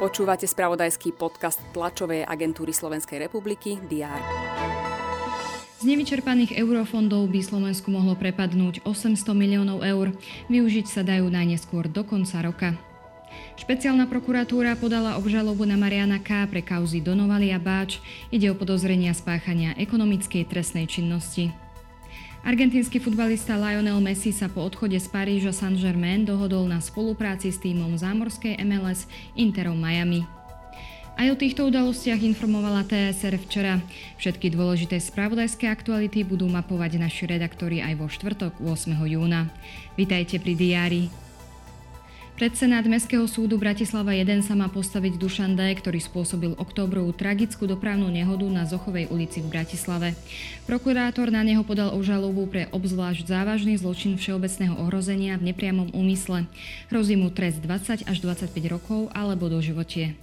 Počúvate spravodajský podcast tlačovej agentúry Slovenskej republiky DR. Z nevyčerpaných eurofondov by Slovensku mohlo prepadnúť 800 miliónov eur. Využiť sa dajú najneskôr do konca roka. Špeciálna prokuratúra podala obžalobu na Mariana K. pre kauzy Donovali a Báč. Ide o podozrenia spáchania ekonomickej trestnej činnosti. Argentínsky futbalista Lionel Messi sa po odchode z Paríža Saint-Germain dohodol na spolupráci s týmom zámorskej MLS Interom Miami. Aj o týchto udalostiach informovala TSR včera. Všetky dôležité spravodajské aktuality budú mapovať naši redaktori aj vo štvrtok 8. júna. Vitajte pri diári. Pred Senát Mestského súdu Bratislava 1 sa má postaviť Dušan D., ktorý spôsobil októbrovú tragickú dopravnú nehodu na Zochovej ulici v Bratislave. Prokurátor na neho podal obžalobu pre obzvlášť závažný zločin všeobecného ohrozenia v nepriamom úmysle. Hrozí mu trest 20 až 25 rokov alebo doživotie.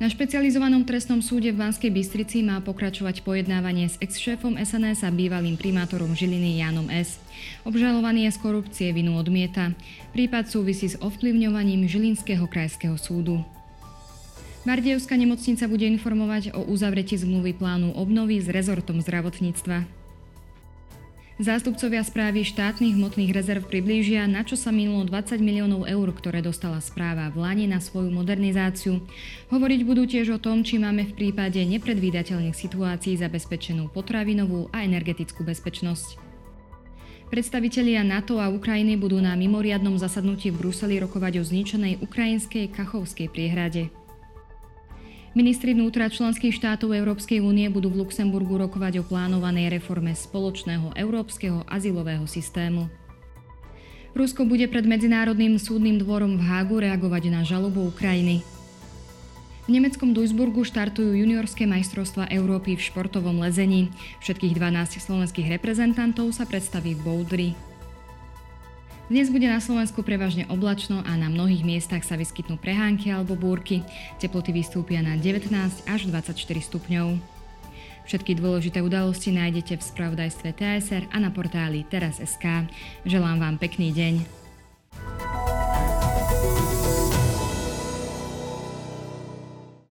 Na špecializovanom trestnom súde v Banskej Bystrici má pokračovať pojednávanie s ex-šéfom SNS a bývalým primátorom Žiliny Jánom S. Obžalovaný je z korupcie vinu odmieta. Prípad súvisí s ovplyvňovaním Žilinského krajského súdu. Bardejovská nemocnica bude informovať o uzavretí zmluvy plánu obnovy s rezortom zdravotníctva. Zástupcovia správy štátnych hmotných rezerv priblížia, na čo sa minulo 20 miliónov eur, ktoré dostala správa v Lani na svoju modernizáciu. Hovoriť budú tiež o tom, či máme v prípade nepredvídateľných situácií zabezpečenú potravinovú a energetickú bezpečnosť. Predstavitelia NATO a Ukrajiny budú na mimoriadnom zasadnutí v Bruseli rokovať o zničenej ukrajinskej Kachovskej priehrade. Ministri vnútra členských štátov Európskej únie budú v Luxemburgu rokovať o plánovanej reforme spoločného európskeho azylového systému. Rusko bude pred Medzinárodným súdnym dvorom v Hágu reagovať na žalobu Ukrajiny. V nemeckom Duisburgu štartujú juniorské majstrovstva Európy v športovom lezení. Všetkých 12 slovenských reprezentantov sa predstaví v Bouldri. Dnes bude na Slovensku prevažne oblačno a na mnohých miestach sa vyskytnú prehánky alebo búrky. Teploty vystúpia na 19 až 24 stupňov. Všetky dôležité udalosti nájdete v spravodajstve TSR a na portáli teraz.sk. Želám vám pekný deň.